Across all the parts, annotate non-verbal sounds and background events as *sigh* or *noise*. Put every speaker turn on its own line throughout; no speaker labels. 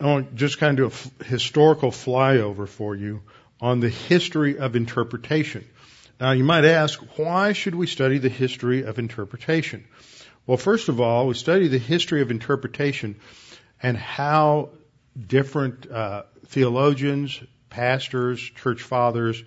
I want to just kind of do a historical flyover for you on the history of interpretation. Now you might ask, why should we study the history of interpretation? Well, first of all, we study the history of interpretation and how different uh, theologians, pastors, church fathers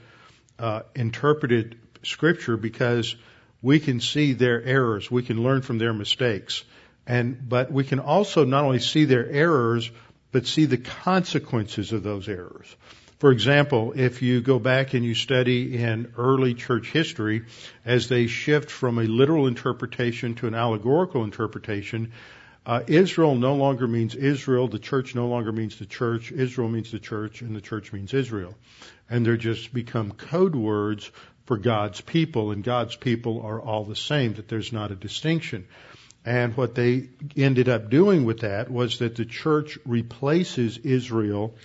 uh, interpreted Scripture because we can see their errors, we can learn from their mistakes, and but we can also not only see their errors but see the consequences of those errors. For example, if you go back and you study in early church history, as they shift from a literal interpretation to an allegorical interpretation, uh, Israel no longer means Israel, the church no longer means the church, Israel means the church, and the church means Israel. And they're just become code words for God's people, and God's people are all the same, that there's not a distinction. And what they ended up doing with that was that the church replaces Israel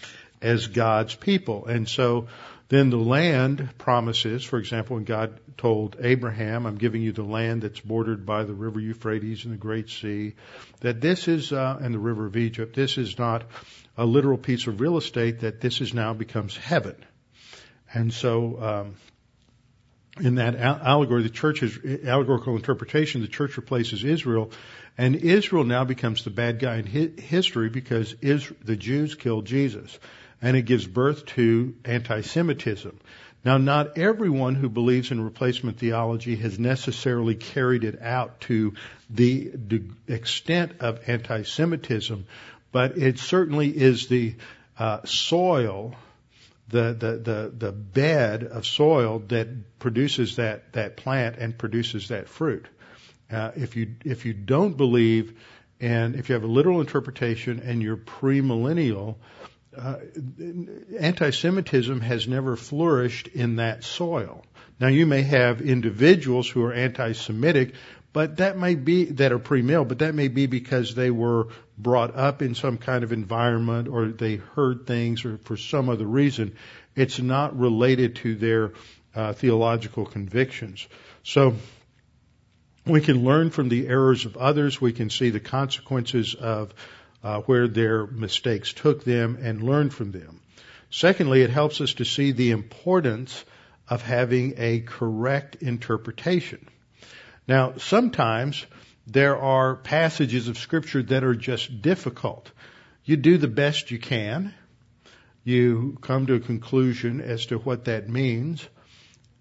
as God's people. And so then the land promises, for example, when God told Abraham, I'm giving you the land that's bordered by the river Euphrates and the Great Sea, that this is, uh, and the river of Egypt, this is not a literal piece of real estate, that this is now becomes heaven. And so, um, in that allegory, the church's allegorical interpretation, the church replaces Israel, and Israel now becomes the bad guy in history because the Jews killed Jesus, and it gives birth to anti-Semitism. Now, not everyone who believes in replacement theology has necessarily carried it out to the, extent of anti-Semitism, but it certainly is the uh, soil the, the, the, the bed of soil that produces that, that plant and produces that fruit. Uh, if you if you don't believe and if you have a literal interpretation and you're premillennial, uh, anti-Semitism has never flourished in that soil. Now you may have individuals who are anti-Semitic, but that may be that are pre-mill, but that may be because they were brought up in some kind of environment or they heard things or for some other reason. It's not related to their uh, theological convictions. So we can learn from the errors of others. We can see the consequences of uh, where their mistakes took them and learn from them. Secondly, it helps us to see the importance of having a correct interpretation. Now, sometimes there are passages of scripture that are just difficult. You do the best you can. You come to a conclusion as to what that means.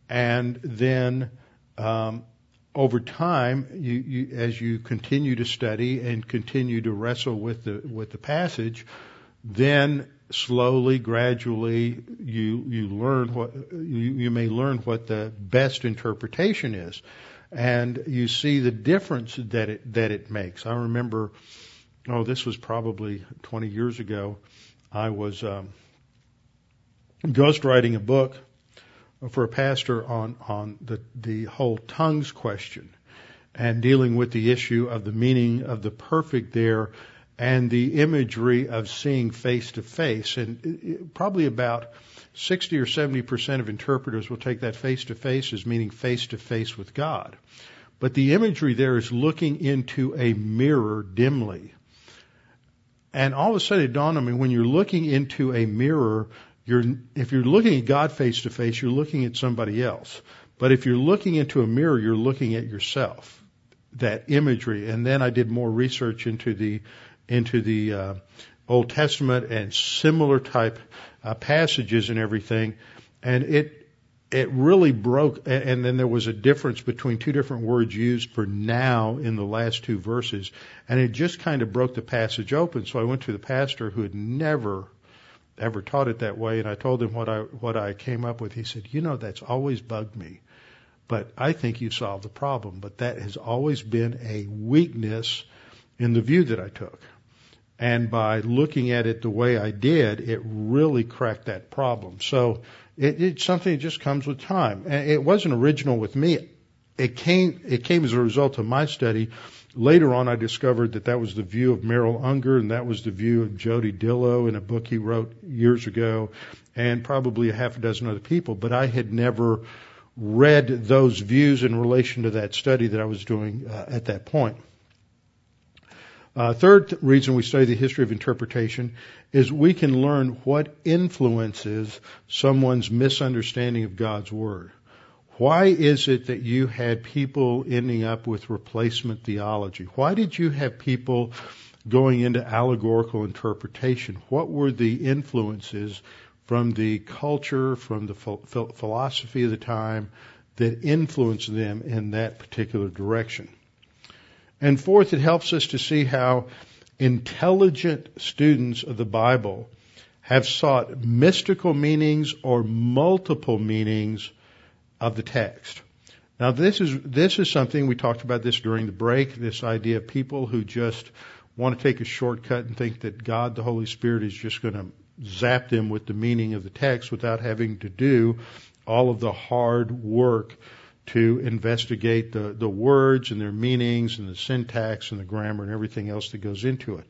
And then, um, over time, you, you, as you continue to study and continue to wrestle with the with the passage, then slowly, gradually, you you learn what you, you may learn what the best interpretation is and you see the difference that it that it makes. I remember, oh, this was probably 20 years ago. I was um, ghostwriting a book for a pastor on on the the whole tongues question and dealing with the issue of the meaning of the perfect there and the imagery of seeing face to face and probably about 60 or 70% of interpreters will take that face to face as meaning face to face with God. But the imagery there is looking into a mirror dimly. And all of a sudden it dawned on me when you're looking into a mirror, you're, if you're looking at God face to face, you're looking at somebody else. But if you're looking into a mirror, you're looking at yourself. That imagery. And then I did more research into the, into the, uh, Old Testament and similar type uh, passages and everything, and it it really broke. And then there was a difference between two different words used for now in the last two verses, and it just kind of broke the passage open. So I went to the pastor who had never ever taught it that way, and I told him what I what I came up with. He said, "You know, that's always bugged me." But I think you solved the problem. But that has always been a weakness in the view that I took. And by looking at it the way I did, it really cracked that problem. So it, it's something that just comes with time. And it wasn't original with me. It came, it came as a result of my study. Later on, I discovered that that was the view of Merrill Unger and that was the view of Jody Dillow in a book he wrote years ago and probably a half a dozen other people. But I had never read those views in relation to that study that I was doing uh, at that point. Uh, third reason we study the history of interpretation is we can learn what influences someone's misunderstanding of God's Word. Why is it that you had people ending up with replacement theology? Why did you have people going into allegorical interpretation? What were the influences from the culture, from the philosophy of the time that influenced them in that particular direction? And fourth, it helps us to see how intelligent students of the Bible have sought mystical meanings or multiple meanings of the text. Now this is, this is something we talked about this during the break, this idea of people who just want to take a shortcut and think that God, the Holy Spirit, is just going to zap them with the meaning of the text without having to do all of the hard work to investigate the, the words and their meanings and the syntax and the grammar and everything else that goes into it.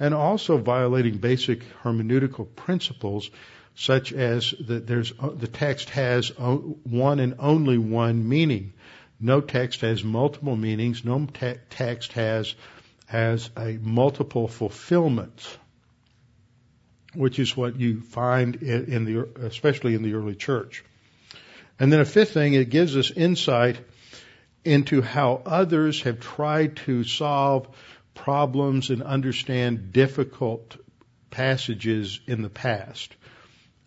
And also violating basic hermeneutical principles such as that there's uh, the text has uh, one and only one meaning. No text has multiple meanings. No te- text has has a multiple fulfillments, which is what you find in, in the especially in the early church. And then a fifth thing, it gives us insight into how others have tried to solve problems and understand difficult passages in the past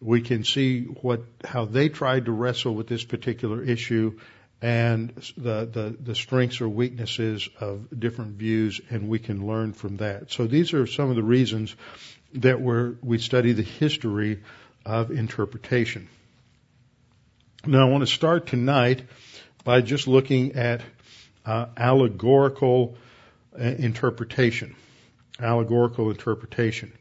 we can see what how they tried to wrestle with this particular issue and the, the, the strengths or weaknesses of different views, and we can learn from that. So these are some of the reasons that we're, we study the history of interpretation. Now I want to start tonight by just looking at uh, allegorical uh, interpretation. Allegorical interpretation.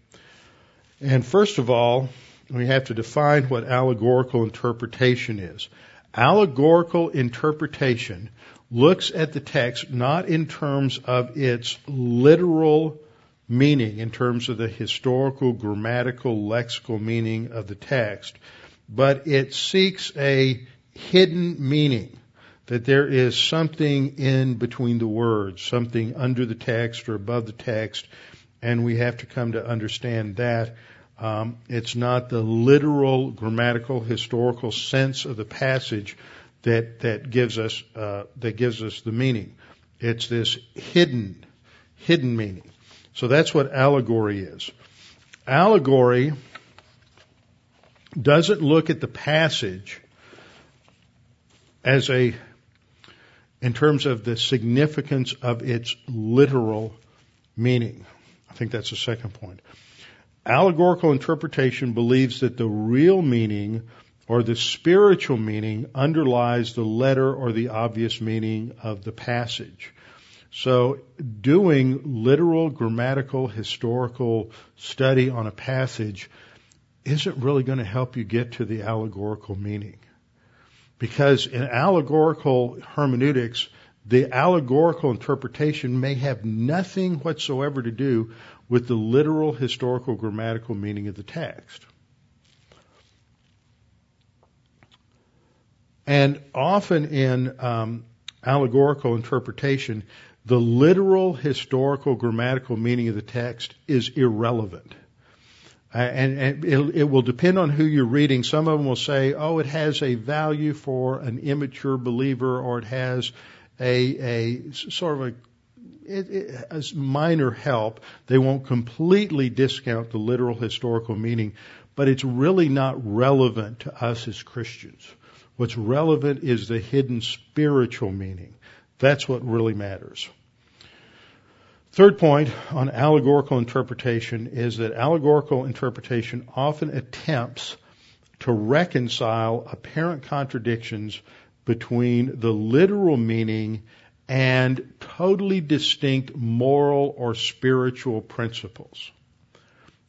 And first of all, we have to define what allegorical interpretation is. Allegorical interpretation looks at the text not in terms of its literal meaning, in terms of the historical, grammatical, lexical meaning of the text, but it seeks a hidden meaning. That there is something in between the words, something under the text or above the text, and we have to come to understand that um, it's not the literal, grammatical, historical sense of the passage that that gives us uh, that gives us the meaning. It's this hidden, hidden meaning. So that's what allegory is. Allegory doesn't look at the passage as a in terms of the significance of its literal meaning. I think that's the second point. Allegorical interpretation believes that the real meaning or the spiritual meaning underlies the letter or the obvious meaning of the passage. So doing literal, grammatical, historical study on a passage isn't really going to help you get to the allegorical meaning. Because in allegorical hermeneutics, the allegorical interpretation may have nothing whatsoever to do with the literal, historical, grammatical meaning of the text. And often in um, allegorical interpretation, the literal, historical, grammatical meaning of the text is irrelevant. Uh, and, and it, it, will depend on who you're reading. Some of them will say, oh, it has a value for an immature believer, or it has a, a sort of a it, it, minor help. They won't completely discount the literal historical meaning, but it's really not relevant to us as Christians. What's relevant is the hidden spiritual meaning. That's what really matters. Third point on allegorical interpretation is that allegorical interpretation often attempts to reconcile apparent contradictions between the literal meaning and totally distinct moral or spiritual principles.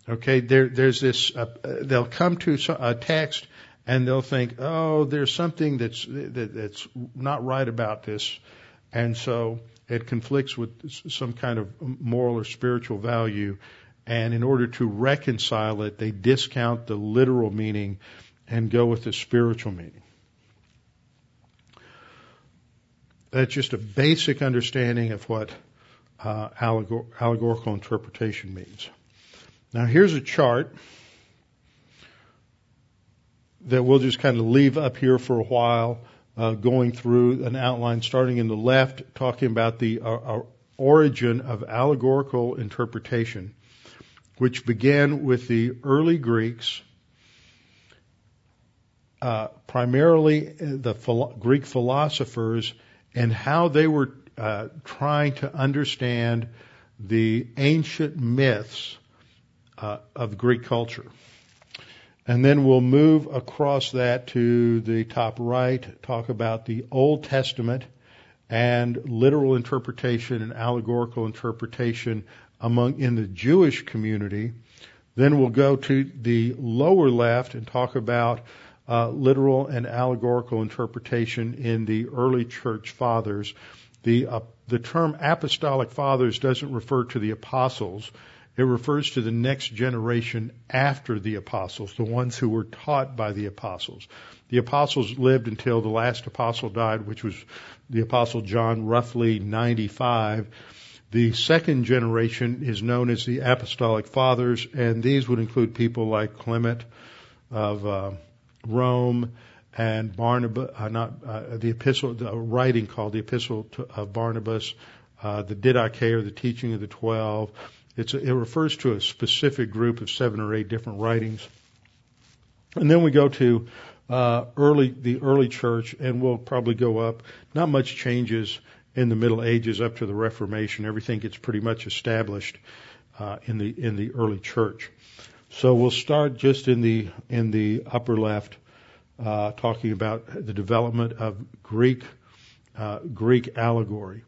Okay, there, there's this, uh, they'll come to a text and they'll think, oh, there's something that's, that, that's not right about this. And so it conflicts with some kind of moral or spiritual value. And in order to reconcile it, they discount the literal meaning and go with the spiritual meaning. That's just a basic understanding of what uh, allegor- allegorical interpretation means. Now, here's a chart that we'll just kind of leave up here for a while, uh, going through an outline starting in the left, talking about the uh, uh origin of allegorical interpretation, which began with the early Greeks, uh, primarily the philo- Greek philosophers, and how they were uh, trying to understand the ancient myths uh, of Greek culture. And then we'll move across that to the top right, talk about the Old Testament and literal interpretation and allegorical interpretation among in the Jewish community. Then we'll go to the lower left and talk about uh, literal and allegorical interpretation in the early church fathers. The uh, the term apostolic fathers doesn't refer to the apostles. It refers to the next generation after the apostles, the ones who were taught by the apostles. The apostles lived until the last apostle died, which was the apostle John, roughly 95. The second generation is known as the apostolic fathers, and these would include people like Clement of uh, Rome and Barnabas, uh, not uh, the epistle, the writing called the Epistle to, of Barnabas, uh, the Didache or the Teaching of the Twelve, it's a, it refers to a specific group of seven or eight different writings. And then we go to uh, early the early church, and we'll probably go up. Not much changes in the Middle Ages up to the Reformation. Everything gets pretty much established uh, in the in the early church. So we'll start just in the in the upper left, uh, talking about the development of Greek uh, Greek allegory.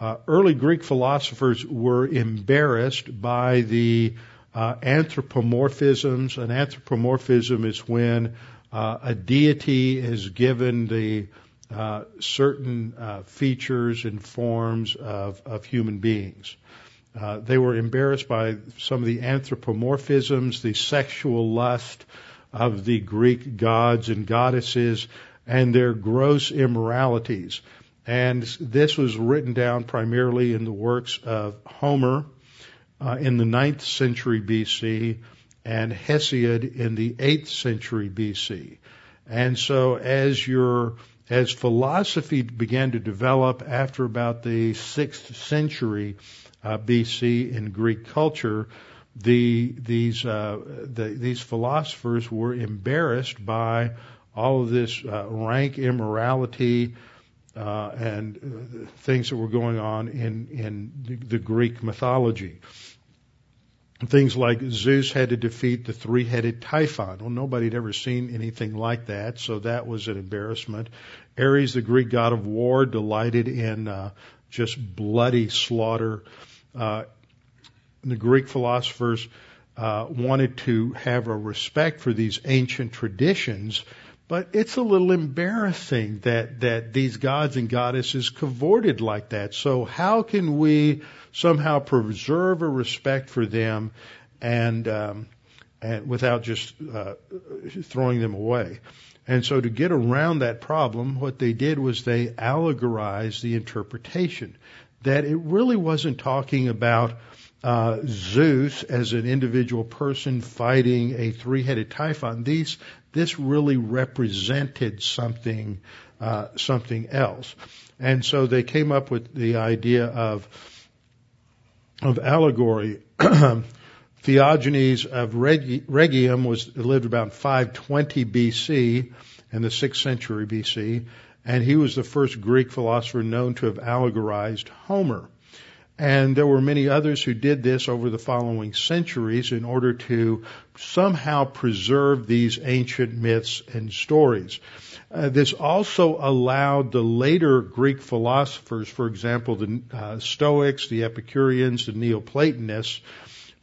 Uh, early Greek philosophers were embarrassed by the uh, anthropomorphisms. An anthropomorphism is when uh, a deity is given the uh, certain uh, features and forms of, of human beings. Uh, they were embarrassed by some of the anthropomorphisms, the sexual lust of the Greek gods and goddesses, and their gross immoralities. And this was written down primarily in the works of Homer uh, in the ninth century BC and Hesiod in the eighth century BC. And so as your as philosophy began to develop after about the sixth century uh, BC in Greek culture, the, these uh, the, these philosophers were embarrassed by all of this uh, rank immorality uh, and uh, things that were going on in in the, the Greek mythology. Things like Zeus had to defeat the three-headed Typhon. Well, nobody had ever seen anything like that, so that was an embarrassment. Ares, the Greek god of war, delighted in uh, just bloody slaughter. Uh, the Greek philosophers uh, wanted to have a respect for these ancient traditions but it's a little embarrassing that, that these gods and goddesses cavorted like that. So how can we somehow preserve a respect for them and, um, and without just uh, throwing them away? And so to get around that problem, what they did was they allegorized the interpretation that it really wasn't talking about uh, Zeus as an individual person fighting a three-headed typhon. These this really represented something uh, something else, and so they came up with the idea of of allegory. *clears throat* Theagenes of Rhegium was lived about 520 BC in the 6th century BC, and he was the first Greek philosopher known to have allegorized Homer. And there were many others who did this over the following centuries in order to somehow preserve these ancient myths and stories. Uh, this also allowed the later Greek philosophers, for example, the uh, Stoics, the Epicureans, the Neoplatonists,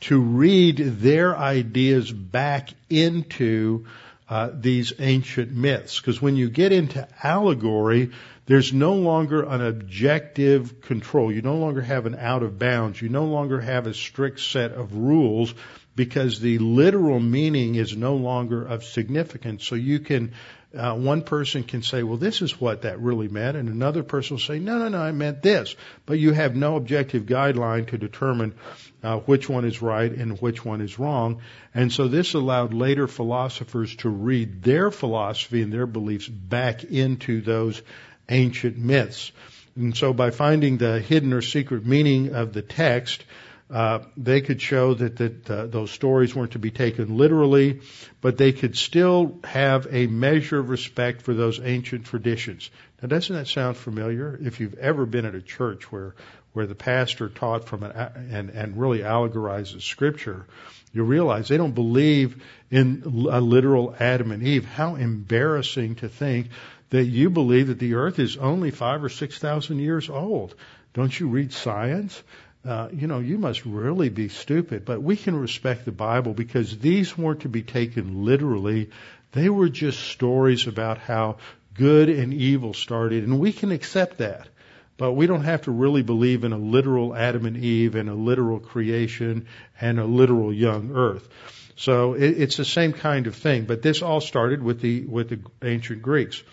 to read their ideas back into uh, these ancient myths. Because when you get into allegory, there's no longer an objective control. You no longer have an out of bounds. You no longer have a strict set of rules because the literal meaning is no longer of significance. So you can uh, one person can say, well, this is what that really meant, and another person will say, no, no, no, I meant this. But you have no objective guideline to determine uh, which one is right and which one is wrong. And so this allowed later philosophers to read their philosophy and their beliefs back into those ancient myths. And so by finding the hidden or secret meaning of the text, uh, they could show that, that uh, those stories weren't to be taken literally, but they could still have a measure of respect for those ancient traditions. Now, doesn't that sound familiar? If you've ever been at a church where where the pastor taught from an and and really allegorizes scripture, you realize they don't believe in a literal Adam and Eve. How embarrassing to think that you believe that the earth is only five or six thousand years old. Don't you read science? Uh, you know, you must really be stupid. But we can respect the Bible because these weren't to be taken literally. They were just stories about how good and evil started, and we can accept that. But we don't have to really believe in a literal Adam and Eve and a literal creation and a literal young earth. So it, it's the same kind of thing. But this all started with the with the ancient Greeks.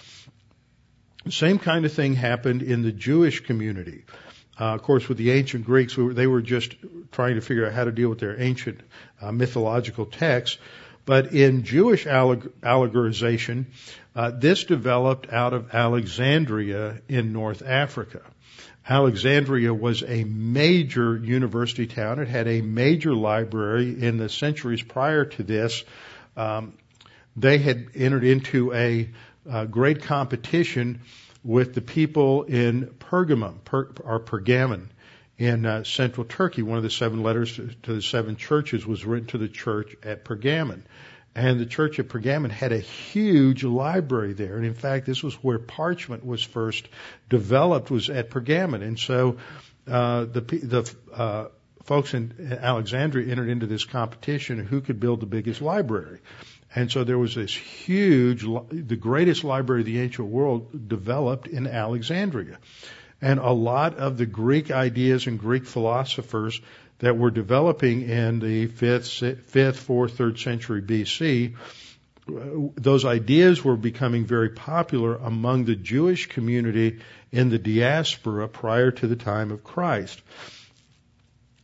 The same kind of thing happened in the Jewish community. Uh, of course, with the ancient Greeks, they were just trying to figure out how to deal with their ancient uh, mythological texts. But in Jewish alleg- allegorization, uh, this developed out of Alexandria in North Africa. Alexandria was a major university town. It had a major library in the centuries prior to this. Um, they had entered into a, a great competition with the people in Pergamum, per, or Pergamon, in uh, central Turkey. One of the seven letters to, to the seven churches was written to the church at Pergamon. And the church at Pergamon had a huge library there. And in fact, this was where parchment was first developed, was at Pergamon. And so uh, the, the uh, folks in Alexandria entered into this competition who could build the biggest library. And so there was this huge, the greatest library of the ancient world developed in Alexandria. And a lot of the Greek ideas and Greek philosophers that were developing in the fifth, fifth, fourth, third century BC, those ideas were becoming very popular among the Jewish community in the diaspora prior to the time of Christ.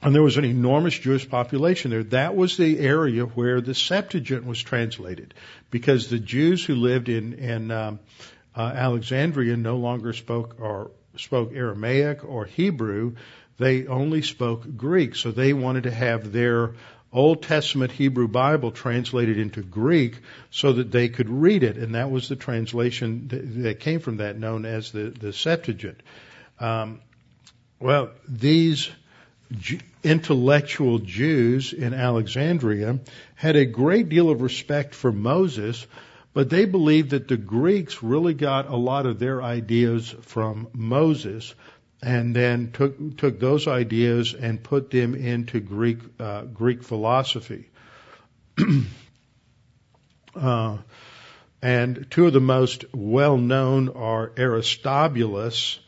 And there was an enormous Jewish population there. That was the area where the Septuagint was translated, because the Jews who lived in in um, uh, Alexandria no longer spoke or spoke Aramaic or Hebrew. They only spoke Greek, so they wanted to have their Old Testament Hebrew Bible translated into Greek so that they could read it, and that was the translation that, that came from that, known as the the Septuagint. Um, well, these intellectual Jews in Alexandria had a great deal of respect for Moses, but they believed that the Greeks really got a lot of their ideas from Moses and then took took those ideas and put them into Greek uh, Greek philosophy. *clears throat* uh, and two of the most well known are Aristobulus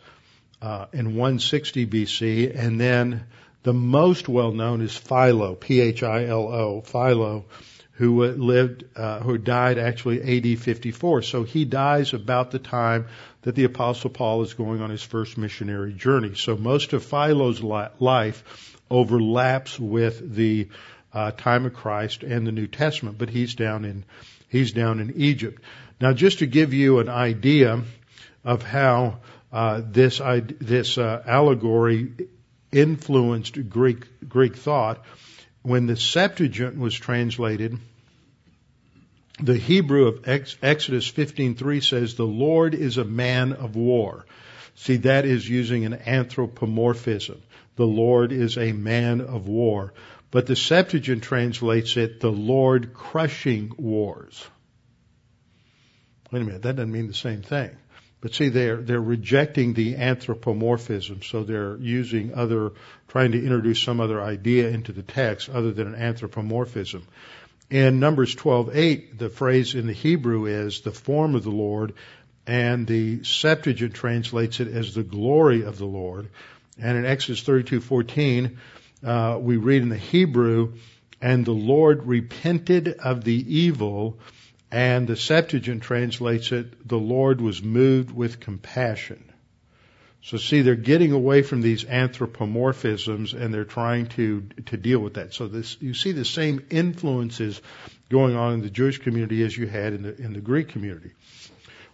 uh, in 160 BC, and then the most well known is Philo, P-H-I-L-O, Philo, who lived, uh, who died actually AD 54. So he dies about the time that the apostle Paul is going on his first missionary journey. So most of Philo's life overlaps with the uh, time of Christ and the New Testament, but he's down in he's down in Egypt. Now, just to give you an idea of how uh, this this uh, allegory influenced Greek, Greek thought. When the Septuagint was translated, the Hebrew of Exodus 15:3 says the Lord is a man of war. See, that is using an anthropomorphism. The Lord is a man of war. But the Septuagint translates it the Lord crushing wars. Wait a minute, that doesn't mean the same thing. But see, they're, they're rejecting the anthropomorphism, so they're using other, trying to introduce some other idea into the text other than an anthropomorphism. In Numbers 12:8, the phrase in the Hebrew is the form of the Lord, and the Septuagint translates it as the glory of the Lord. And in Exodus 32:14, uh, we read in the Hebrew, and the Lord repented of the evil And the Septuagint translates it, the Lord was moved with compassion. So see, they're getting away from these anthropomorphisms and they're trying to, to deal with that. So this, you see the same influences going on in the Jewish community as you had in the, in the Greek community.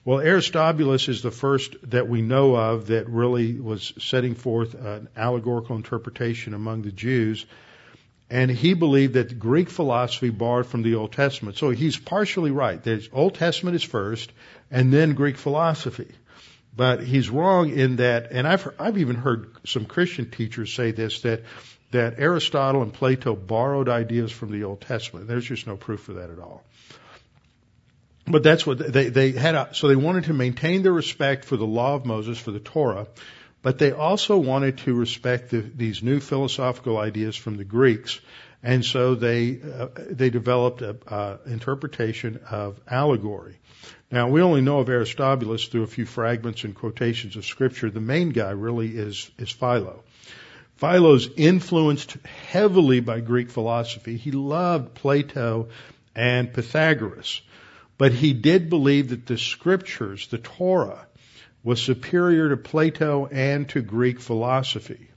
Well, Aristobulus is the first that we know of that really was setting forth an allegorical interpretation among the Jews. And he believed that Greek philosophy borrowed from the Old Testament. So he's partially right. The Old Testament is first, and then Greek philosophy. But he's wrong in that, and I've, I've even heard some Christian teachers say this, that, that Aristotle and Plato borrowed ideas from the Old Testament. There's just no proof for that at all. But that's what they, they had, a, so they wanted to maintain their respect for the law of Moses, for the Torah, but they also wanted to respect the, these new philosophical ideas from the Greeks, and so they uh, they developed an uh, interpretation of allegory. Now we only know of Aristobulus through a few fragments and quotations of Scripture. The main guy really is is Philo. Philo's influenced heavily by Greek philosophy. He loved Plato and Pythagoras, but he did believe that the Scriptures, the Torah, was superior to Plato and to Greek philosophy.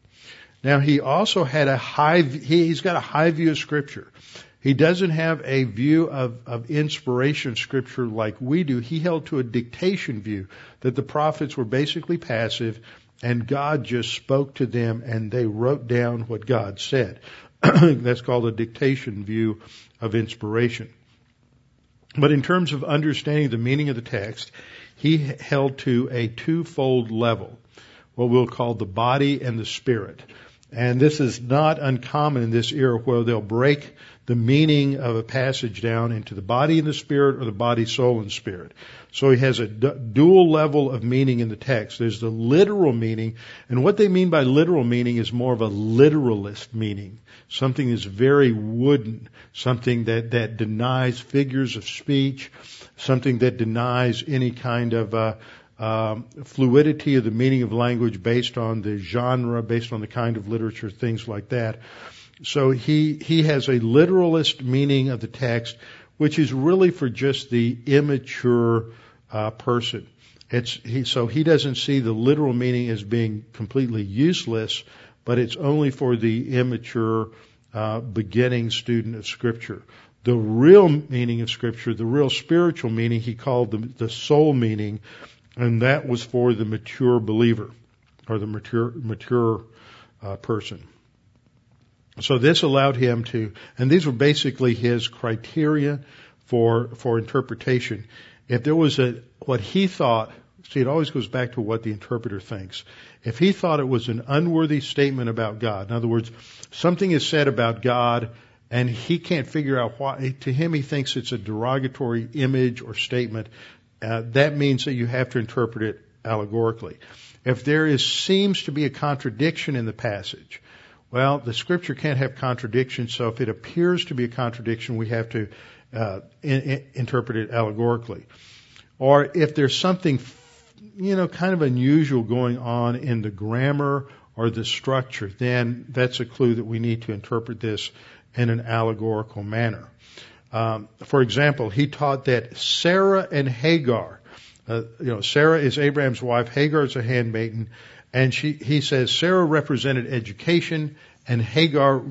Now he also had a high, he's got a high view of scripture. He doesn't have a view of, of inspiration scripture like we do. He held to a dictation view that the prophets were basically passive and God just spoke to them and they wrote down what God said. *clears throat* That's called a dictation view of inspiration. But in terms of understanding the meaning of the text, he held to a twofold level, what we'll call the body and the spirit. And this is not uncommon in this era where they'll break the meaning of a passage down into the body and the spirit or the body, soul, and spirit. So he has a d- dual level of meaning in the text. There's the literal meaning, and what they mean by literal meaning is more of a literalist meaning. Something that's very wooden, something that, that denies figures of speech, something that denies any kind of uh, um, fluidity of the meaning of language based on the genre, based on the kind of literature, things like that. So he he has a literalist meaning of the text, which is really for just the immature uh, person. It's he, so he doesn't see the literal meaning as being completely useless, but it's only for the immature uh, beginning student of Scripture the real meaning of Scripture, the real spiritual meaning, he called the, the soul meaning, and that was for the mature believer or the mature mature uh, person. So this allowed him to, and these were basically his criteria for for interpretation. If there was a what he thought, see, it always goes back to what the interpreter thinks. If he thought it was an unworthy statement about God, in other words, something is said about God and he can't figure out why. To him, he thinks it's a derogatory image or statement. Uh, that means that you have to interpret it allegorically. If there is seems to be a contradiction in the passage, well, the scripture can't have contradiction. So if it appears to be a contradiction, we have to uh, in, in, interpret it allegorically. Or if there's something, you know, kind of unusual going on in the grammar or the structure, then that's a clue that we need to interpret this in an allegorical manner. Um, for example, he taught that Sarah and Hagar, uh, you know, Sarah is Abraham's wife, Hagar is a handmaiden, and she, he says Sarah represented education, and Hagar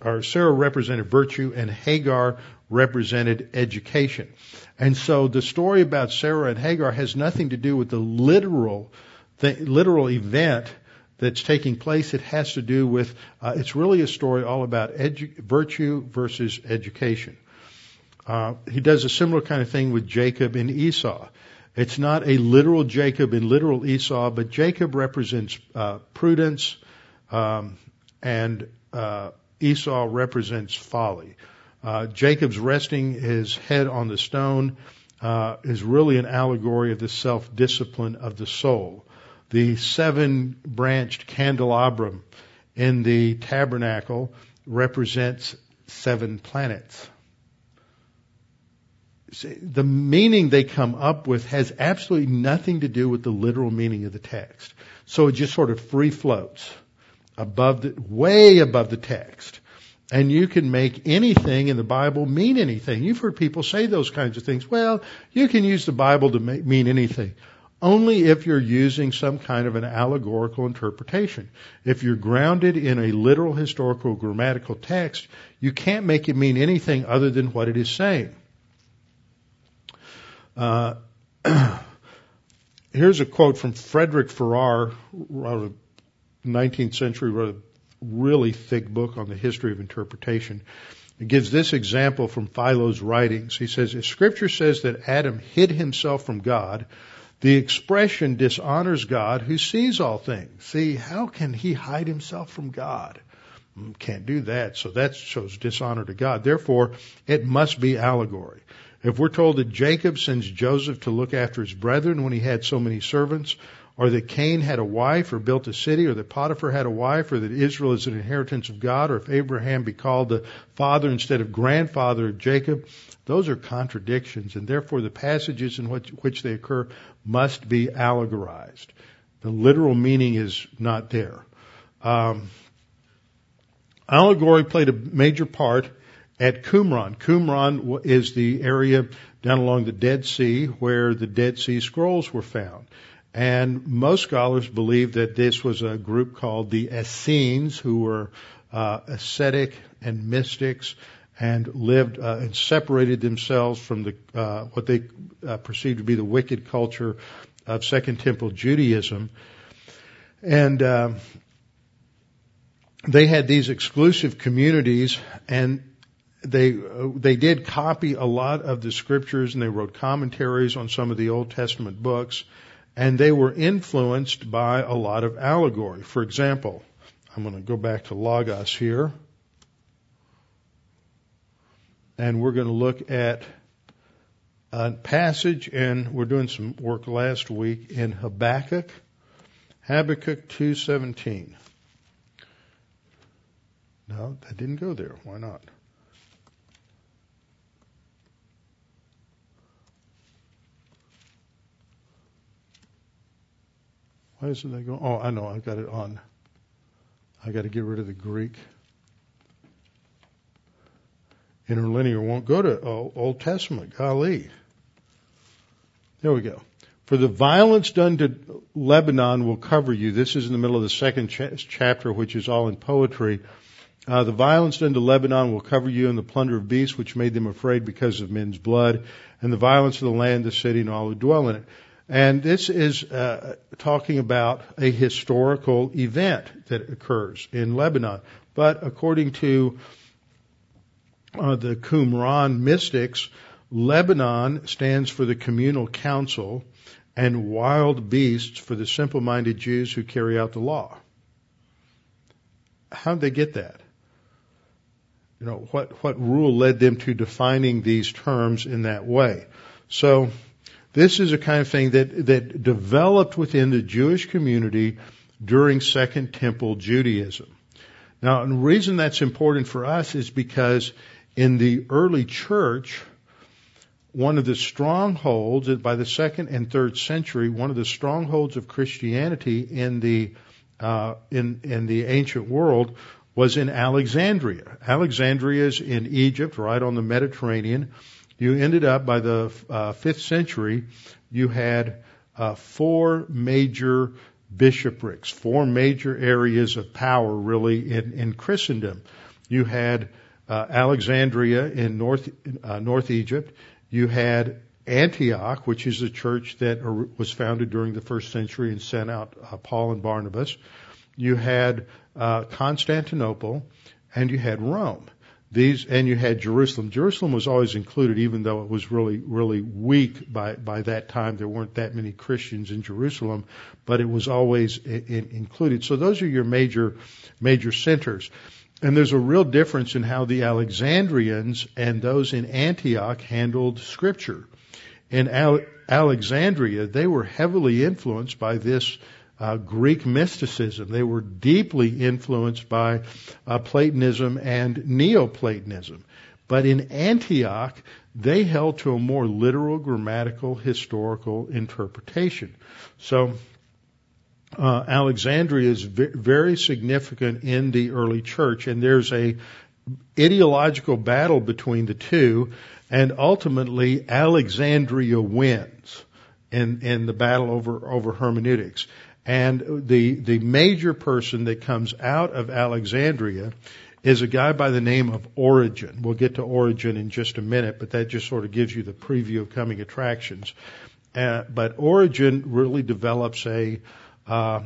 or Sarah represented virtue, and Hagar represented education. And so the story about Sarah and Hagar has nothing to do with the literal, the literal event that's taking place. It has to do with, uh, it's really a story all about edu- virtue versus education. Uh, he does a similar kind of thing with Jacob and Esau. It's not a literal Jacob and literal Esau, but Jacob represents uh, prudence, um, and uh, Esau represents folly. Uh, Jacob's resting his head on the stone uh, is really an allegory of the self-discipline of the soul the seven branched candelabrum in the tabernacle represents seven planets. The meaning they come up with has absolutely nothing to do with the literal meaning of the text. So it just sort of free floats above the, way above the text. and you can make anything in the Bible mean anything. You've heard people say those kinds of things. Well, you can use the Bible to make, mean anything. Only if you're using some kind of an allegorical interpretation. If you're grounded in a literal historical grammatical text, you can't make it mean anything other than what it is saying. Uh, *clears throat* here's a quote from Frederick Farrar, wrote a 19th century, wrote a really thick book on the history of interpretation. It gives this example from Philo's writings. He says, if scripture says that Adam hid himself from God, the expression dishonors God who sees all things. See, how can he hide himself from God? Mm, can't do that. So that shows dishonor to God. Therefore, it must be allegory. If we're told that Jacob sends Joseph to look after his brethren when he had so many servants, or that Cain had a wife or built a city, or that Potiphar had a wife, or that Israel is an inheritance of God, or if Abraham be called the father instead of grandfather of Jacob, those are contradictions, and therefore the passages in which, which they occur must be allegorized. The literal meaning is not there. Um, allegory played a major part at Qumran. Qumran is the area down along the Dead Sea where the Dead Sea Scrolls were found. And most scholars believe that this was a group called the Essenes, who were uh, ascetic and mystics and lived uh, and separated themselves from the uh, what they uh, perceived to be the wicked culture of Second Temple Judaism. And uh, they had these exclusive communities, and they uh, they did copy a lot of the scriptures, and they wrote commentaries on some of the Old Testament books and they were influenced by a lot of allegory. For example, I'm going to go back to Logos here, and we're going to look at a passage, and we're doing some work last week in Habakkuk, Habakkuk 2:17. No, that didn't go there. Why not? Why isn't that going? Oh, I know. I've got it on. I got to get rid of the Greek. Interlinear won't go to Old Testament. Golly. There we go. For the violence done to Lebanon will cover you. This is in the middle of the second ch- chapter, which is all in poetry. Uh, the violence done to Lebanon will cover you, and the plunder of beasts, which made them afraid because of men's blood, and the violence of the land, the city, and all who dwell in it. And this is uh, talking about a historical event that occurs in Lebanon. But according to uh, the Qumran mystics, Lebanon stands for the communal council and wild beasts for the simple minded Jews who carry out the law. How did they get that? You know, what, what rule led them to defining these terms in that way? So, this is a kind of thing that, that developed within the Jewish community during Second Temple Judaism. Now, the reason that's important for us is because in the early church, one of the strongholds by the second and third century, one of the strongholds of Christianity in the uh, in in the ancient world was in Alexandria. Alexandria is in Egypt, right on the Mediterranean you ended up by the uh, fifth century, you had uh, four major bishoprics, four major areas of power really in, in Christendom. You had uh, Alexandria in North uh, North Egypt. You had Antioch, which is a church that was founded during the first century and sent out uh, Paul and Barnabas. You had uh, Constantinople, and you had Rome. These, and you had Jerusalem. Jerusalem was always included, even though it was really, really weak by, by that time. There weren't that many Christians in Jerusalem, but it was always in, included. So those are your major, major centers. And there's a real difference in how the Alexandrians and those in Antioch handled scripture. In Alexandria, they were heavily influenced by this uh, Greek mysticism. They were deeply influenced by uh, Platonism and Neoplatonism. But in Antioch, they held to a more literal, grammatical, historical interpretation. So, uh, Alexandria is very significant in the early church, and there's a ideological battle between the two, and ultimately Alexandria wins in, in the battle over, over hermeneutics. And the, the major person that comes out of Alexandria is a guy by the name of Origen. We'll get to Origen in just a minute, but that just sort of gives you the preview of coming attractions. Uh, but Origen really develops a, a,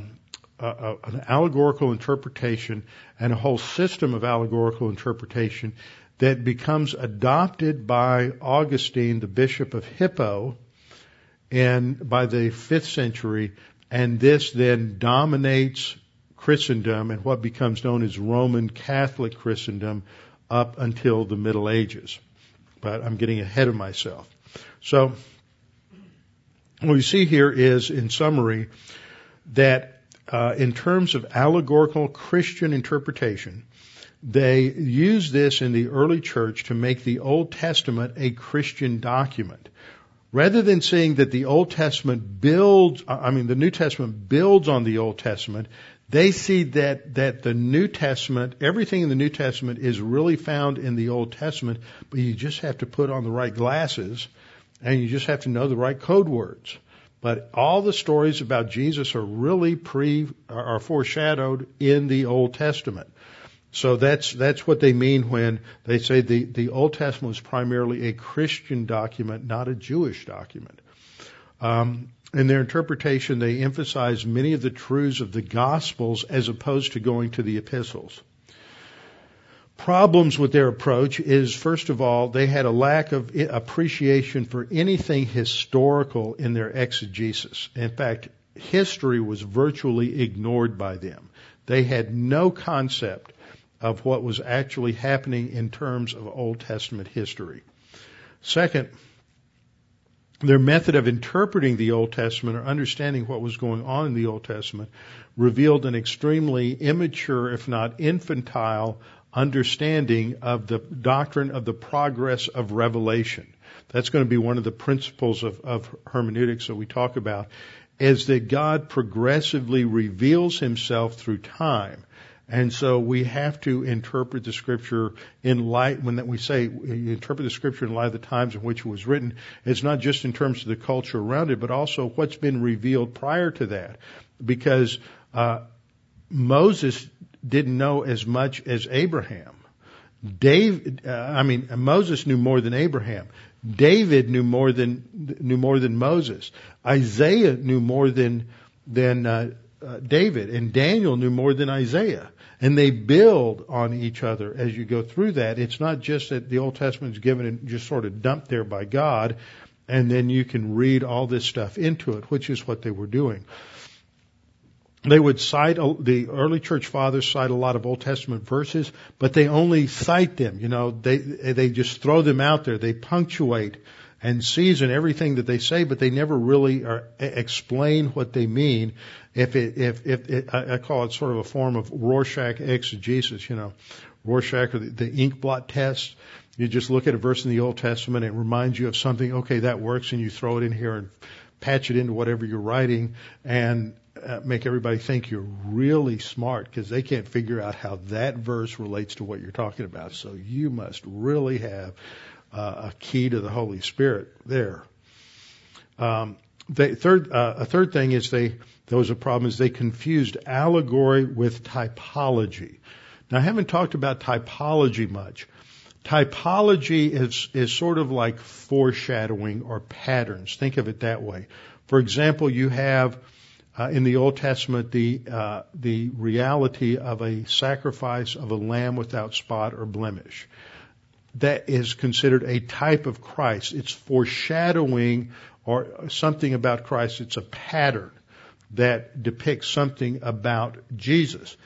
a, an allegorical interpretation and a whole system of allegorical interpretation that becomes adopted by Augustine, the bishop of Hippo, and by the fifth century, and this then dominates Christendom and what becomes known as Roman Catholic Christendom up until the Middle Ages. But I'm getting ahead of myself. So, what we see here is, in summary, that uh, in terms of allegorical Christian interpretation, they use this in the early church to make the Old Testament a Christian document. Rather than saying that the Old Testament builds, I mean, the New Testament builds on the Old Testament, they see that, that the New Testament, everything in the New Testament is really found in the Old Testament, but you just have to put on the right glasses and you just have to know the right code words. But all the stories about Jesus are really pre, are foreshadowed in the Old Testament. So that's, that's what they mean when they say the, the Old Testament was primarily a Christian document, not a Jewish document. Um, in their interpretation, they emphasize many of the truths of the Gospels as opposed to going to the epistles. Problems with their approach is, first of all, they had a lack of appreciation for anything historical in their exegesis. In fact, history was virtually ignored by them. They had no concept of what was actually happening in terms of Old Testament history. Second, their method of interpreting the Old Testament or understanding what was going on in the Old Testament revealed an extremely immature, if not infantile, understanding of the doctrine of the progress of revelation. That's going to be one of the principles of, of hermeneutics that we talk about, is that God progressively reveals himself through time. And so we have to interpret the scripture in light, when we say you interpret the scripture in light of the times in which it was written, it's not just in terms of the culture around it, but also what's been revealed prior to that. Because, uh, Moses didn't know as much as Abraham. Dave, uh, I mean, Moses knew more than Abraham. David knew more than knew more than Moses. Isaiah knew more than than uh, uh, David, and Daniel knew more than Isaiah. And they build on each other as you go through that. It's not just that the Old Testament is given and just sort of dumped there by God, and then you can read all this stuff into it, which is what they were doing. They would cite, the early church fathers cite a lot of Old Testament verses, but they only cite them, you know, they, they just throw them out there. They punctuate and season everything that they say, but they never really are, explain what they mean. If it, if, if it, I call it sort of a form of Rorschach exegesis, you know, Rorschach or the, the ink blot test. You just look at a verse in the Old Testament it reminds you of something. Okay, that works, and you throw it in here and patch it into whatever you're writing, and uh, make everybody think you're really smart because they can't figure out how that verse relates to what you're talking about. So you must really have uh, a key to the Holy Spirit there. Um, they, third, uh, a third thing is they, there was a problem is they confused allegory with typology. Now I haven't talked about typology much. Typology is, is sort of like foreshadowing or patterns. Think of it that way. For example, you have uh, in the Old Testament the uh, the reality of a sacrifice of a lamb without spot or blemish that is considered a type of Christ. It's foreshadowing or something about Christ. It's a pattern that depicts something about Jesus.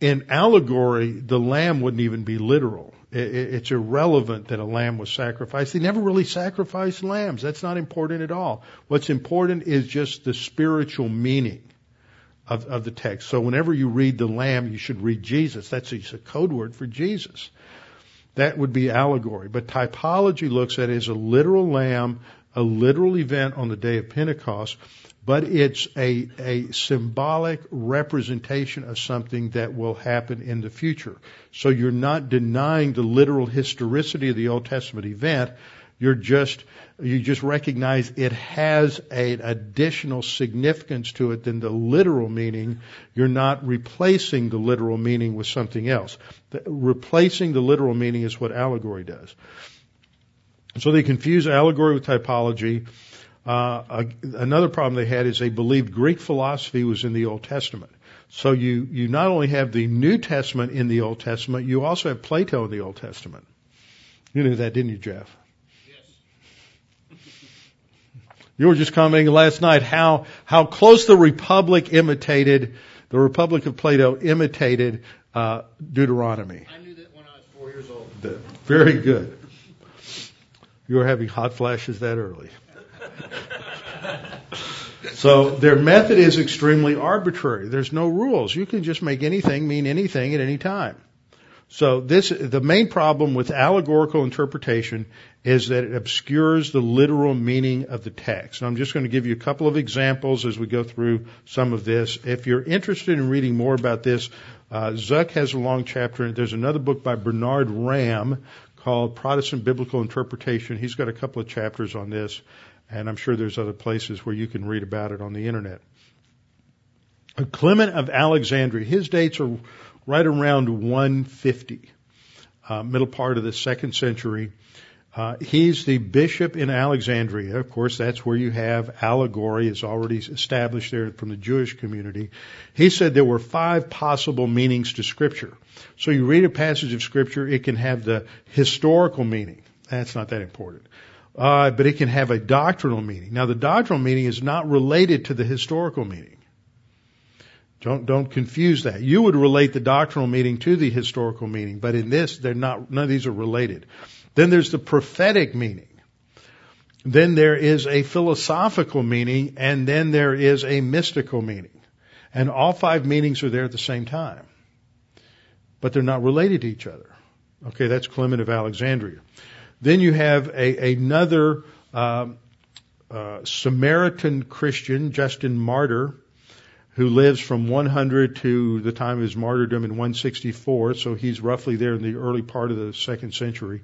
In allegory, the lamb wouldn't even be literal. It's irrelevant that a lamb was sacrificed. They never really sacrificed lambs. That's not important at all. What's important is just the spiritual meaning of, of the text. So whenever you read the lamb, you should read Jesus. That's a code word for Jesus. That would be allegory. But typology looks at it as a literal lamb a literal event on the day of Pentecost, but it's a, a symbolic representation of something that will happen in the future. So you're not denying the literal historicity of the Old Testament event. You're just, you just recognize it has an additional significance to it than the literal meaning. You're not replacing the literal meaning with something else. The, replacing the literal meaning is what allegory does. So they confuse allegory with typology. Uh, another problem they had is they believed Greek philosophy was in the Old Testament. So you, you not only have the New Testament in the Old Testament, you also have Plato in the Old Testament. You knew that, didn't you, Jeff? You were just commenting last night how, how close the Republic imitated, the Republic of Plato imitated uh, Deuteronomy.
I knew that when I was four years old.
Very good. You were having hot flashes that early. *laughs* so their method is extremely arbitrary. There's no rules. You can just make anything mean anything at any time. So this, the main problem with allegorical interpretation is that it obscures the literal meaning of the text. And I'm just going to give you a couple of examples as we go through some of this. If you're interested in reading more about this, uh, Zuck has a long chapter. There's another book by Bernard Ramm called Protestant Biblical Interpretation. He's got a couple of chapters on this, and I'm sure there's other places where you can read about it on the internet. Clement of Alexandria, his dates are right around 150, uh, middle part of the second century. Uh, he's the bishop in Alexandria. Of course, that's where you have allegory is already established there from the Jewish community. He said there were five possible meanings to scripture. So you read a passage of scripture, it can have the historical meaning. That's not that important. Uh, but it can have a doctrinal meaning. Now the doctrinal meaning is not related to the historical meaning. Don't, don't confuse that. You would relate the doctrinal meaning to the historical meaning, but in this, they're not, none of these are related. Then there's the prophetic meaning. Then there is a philosophical meaning, and then there is a mystical meaning. And all five meanings are there at the same time. But they're not related to each other. Okay, that's Clement of Alexandria. Then you have a, another uh, uh, Samaritan Christian, Justin Martyr, who lives from 100 to the time of his martyrdom in 164, so he's roughly there in the early part of the second century.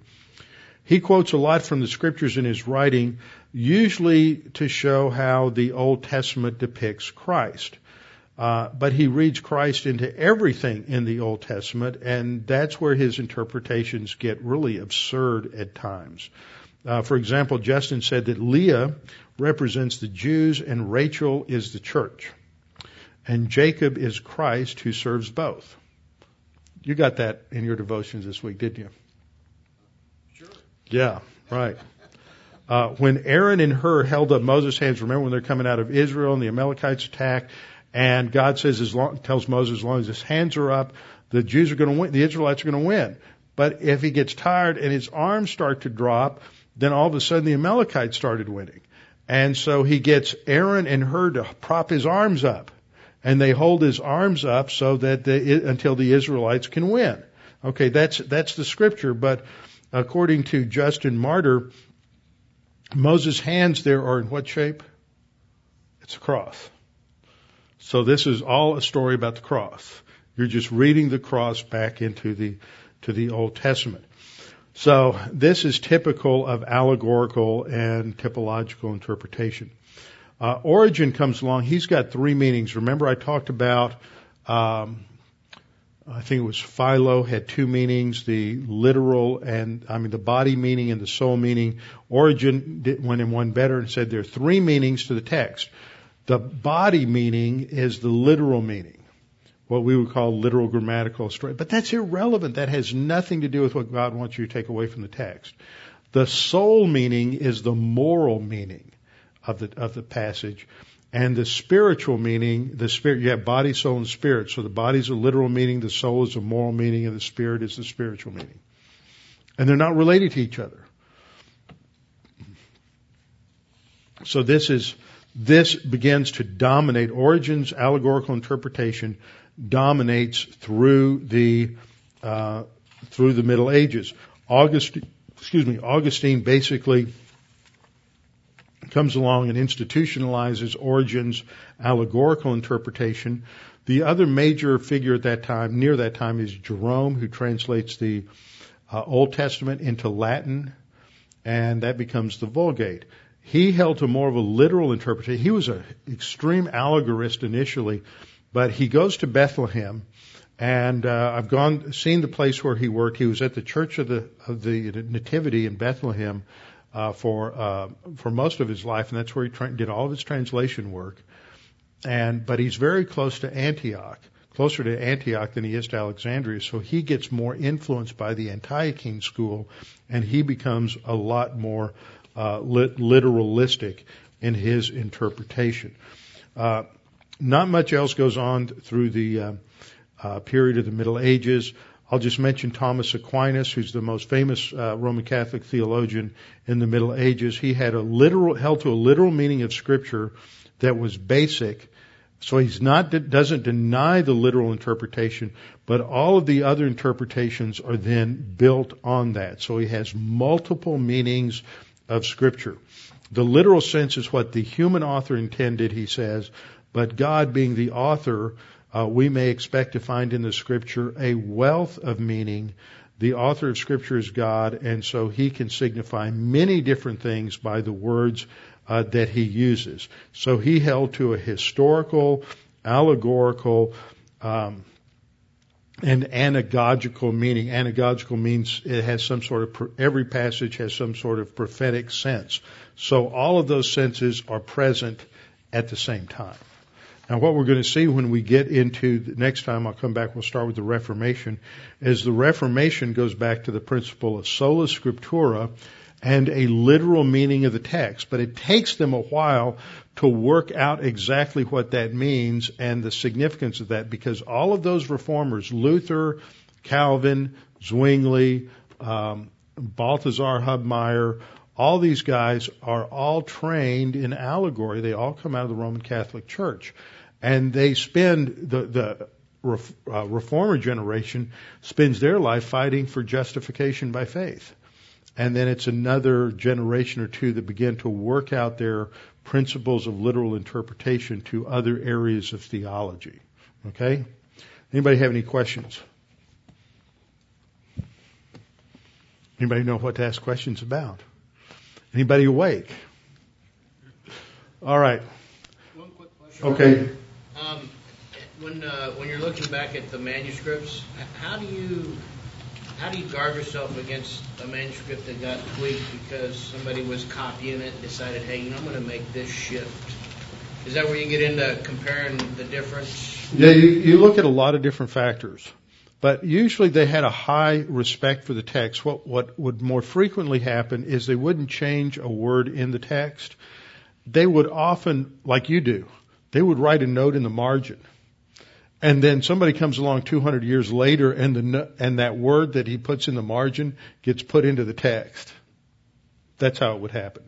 He quotes a lot from the scriptures in his writing, usually to show how the Old Testament depicts Christ. Uh, but he reads Christ into everything in the Old Testament, and that's where his interpretations get really absurd at times. Uh, for example, Justin said that Leah represents the Jews and Rachel is the church. And Jacob is Christ who serves both. You got that in your devotions this week, didn't you? Sure. Yeah, right. Uh, when Aaron and Hur held up Moses' hands, remember when they're coming out of Israel and the Amalekites attack, and God says, as long, tells Moses, as long as his hands are up, the Jews are going to win, the Israelites are going to win. But if he gets tired and his arms start to drop, then all of a sudden the Amalekites started winning. And so he gets Aaron and Hur to prop his arms up. And they hold his arms up so that the, until the Israelites can win. Okay, that's, that's the scripture, but according to Justin Martyr, Moses' hands there are in what shape? It's a cross. So this is all a story about the cross. You're just reading the cross back into the to the Old Testament. So this is typical of allegorical and typological interpretation. Uh, Origen comes along. He's got three meanings. Remember, I talked about um, I think it was Philo had two meanings, the literal and, I mean, the body meaning and the soul meaning. Origen went in one better and said there are three meanings to the text. The body meaning is the literal meaning, what we would call literal grammatical story. But that's irrelevant. That has nothing to do with what God wants you to take away from the text. The soul meaning is the moral meaning of the, of the passage. And the spiritual meaning, the spirit, you have body, soul, and spirit. So the body is a literal meaning, the soul is a moral meaning, and the spirit is the spiritual meaning. And they're not related to each other. So this is, this begins to dominate. Origen's allegorical interpretation dominates through the, uh, through the Middle Ages. Augustine, excuse me, Augustine basically comes along and institutionalizes Origen's allegorical interpretation. The other major figure at that time, near that time, is Jerome, who translates the uh, Old Testament into Latin, and that becomes the Vulgate. He held to more of a literal interpretation. He was an extreme allegorist initially, but he goes to Bethlehem, and uh, I've gone seen the place where he worked. He was at the Church of the of the Nativity in Bethlehem uh, for uh, for most of his life, and that's where he tra- did all of his translation work. And but he's very close to Antioch, closer to Antioch than he is to Alexandria, so he gets more influenced by the Antiochene school, and he becomes a lot more uh, lit- literalistic in his interpretation. Uh, not much else goes on through the uh, uh, period of the Middle Ages. I'll just mention Thomas Aquinas, who's the most famous uh, Roman Catholic theologian in the Middle Ages. He had a literal, held to a literal meaning of Scripture that was basic. So he's not doesn't deny the literal interpretation, but all of the other interpretations are then built on that. So he has multiple meanings of Scripture. The literal sense is what the human author intended, he says, but God being the author uh, we may expect to find in the scripture a wealth of meaning. The author of scripture is God, and so he can signify many different things by the words uh, that he uses. So he held to a historical, allegorical, um, and anagogical meaning. Anagogical means it has some sort of, every passage has some sort of prophetic sense. So all of those senses are present at the same time. Now, what we're going to see when we get into the next time, I'll come back, we'll start with the Reformation, is the Reformation goes back to the principle of sola scriptura and a literal meaning of the text. But it takes them a while to work out exactly what that means and the significance of that because all of those reformers, Luther, Calvin, Zwingli, um, Balthasar Hubmaier, all these guys are all trained in allegory. They all come out of the Roman Catholic Church. And they spend, the, the uh, reformer generation spends their life fighting for justification by faith. And then it's another generation or two that begin to work out their principles of literal interpretation to other areas of theology. Okay? Anybody have any questions? Anybody know what to ask questions about? Anybody awake? All right.
One quick question.
Okay.
Um, when uh, when you're looking back at the manuscripts, how do you how do you guard yourself against a manuscript that got tweaked because somebody was copying it and decided, hey, you know, I'm going to make this shift? Is that where you get into comparing the difference?
Yeah, you, you look at a lot of different factors. But usually they had a high respect for the text. What, what would more frequently happen is they wouldn't change a word in the text. They would often, like you do, they would write a note in the margin. And then somebody comes along 200 years later and the, and that word that he puts in the margin gets put into the text. That's how it would happen.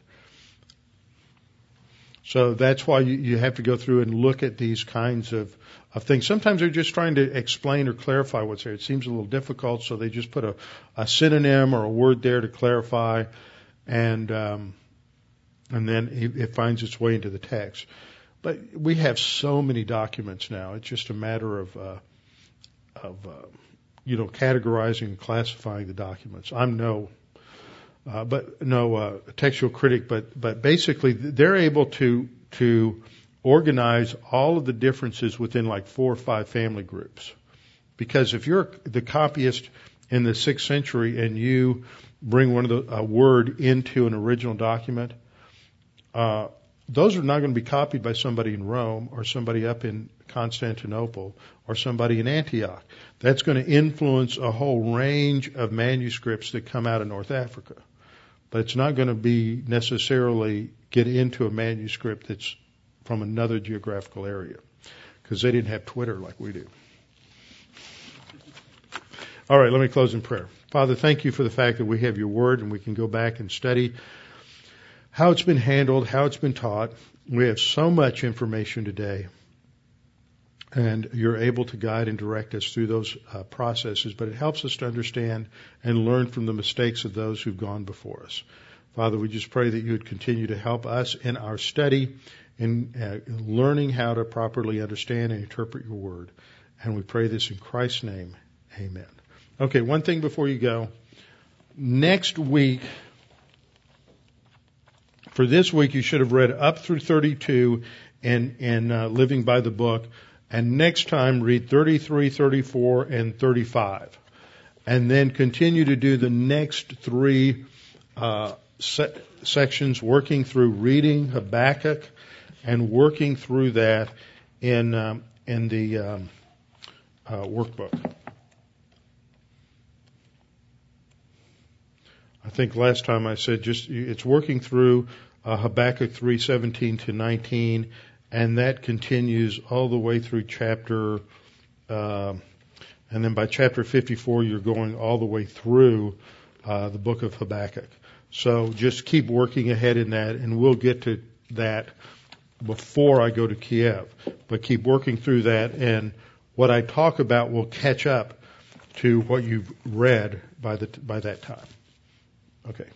So that's why you, you have to go through and look at these kinds of of things. Sometimes they're just trying to explain or clarify what's there. It seems a little difficult, so they just put a, a synonym or a word there to clarify, and um, and then it, it finds its way into the text. But we have so many documents now; it's just a matter of uh, of uh, you know categorizing and classifying the documents. I'm no. Uh, but no uh, textual critic, but but basically they're able to to organize all of the differences within like four or five family groups. Because if you're the copyist in the sixth century and you bring one of the a word into an original document, uh, those are not going to be copied by somebody in Rome or somebody up in Constantinople or somebody in Antioch. That's going to influence a whole range of manuscripts that come out of North Africa. But it's not going to be necessarily get into a manuscript that's from another geographical area because they didn't have Twitter like we do. All right, let me close in prayer. Father, thank you for the fact that we have your word and we can go back and study how it's been handled, how it's been taught. We have so much information today. And you're able to guide and direct us through those uh, processes, but it helps us to understand and learn from the mistakes of those who've gone before us. Father, we just pray that you would continue to help us in our study in uh, learning how to properly understand and interpret your word. And we pray this in Christ's name. Amen. Okay, one thing before you go. Next week, for this week, you should have read up through 32 and, and uh, living by the book. And next time, read 33, 34, and 35. And then continue to do the next three uh, se- sections, working through reading Habakkuk and working through that in um, in the um, uh, workbook. I think last time I said just it's working through uh, Habakkuk 3:17 to 19, and that continues all the way through chapter, uh, and then by chapter 54 you're going all the way through uh, the book of Habakkuk. So just keep working ahead in that, and we'll get to that before I go to Kiev. But keep working through that, and what I talk about will catch up to what you've read by the by that time. Okay.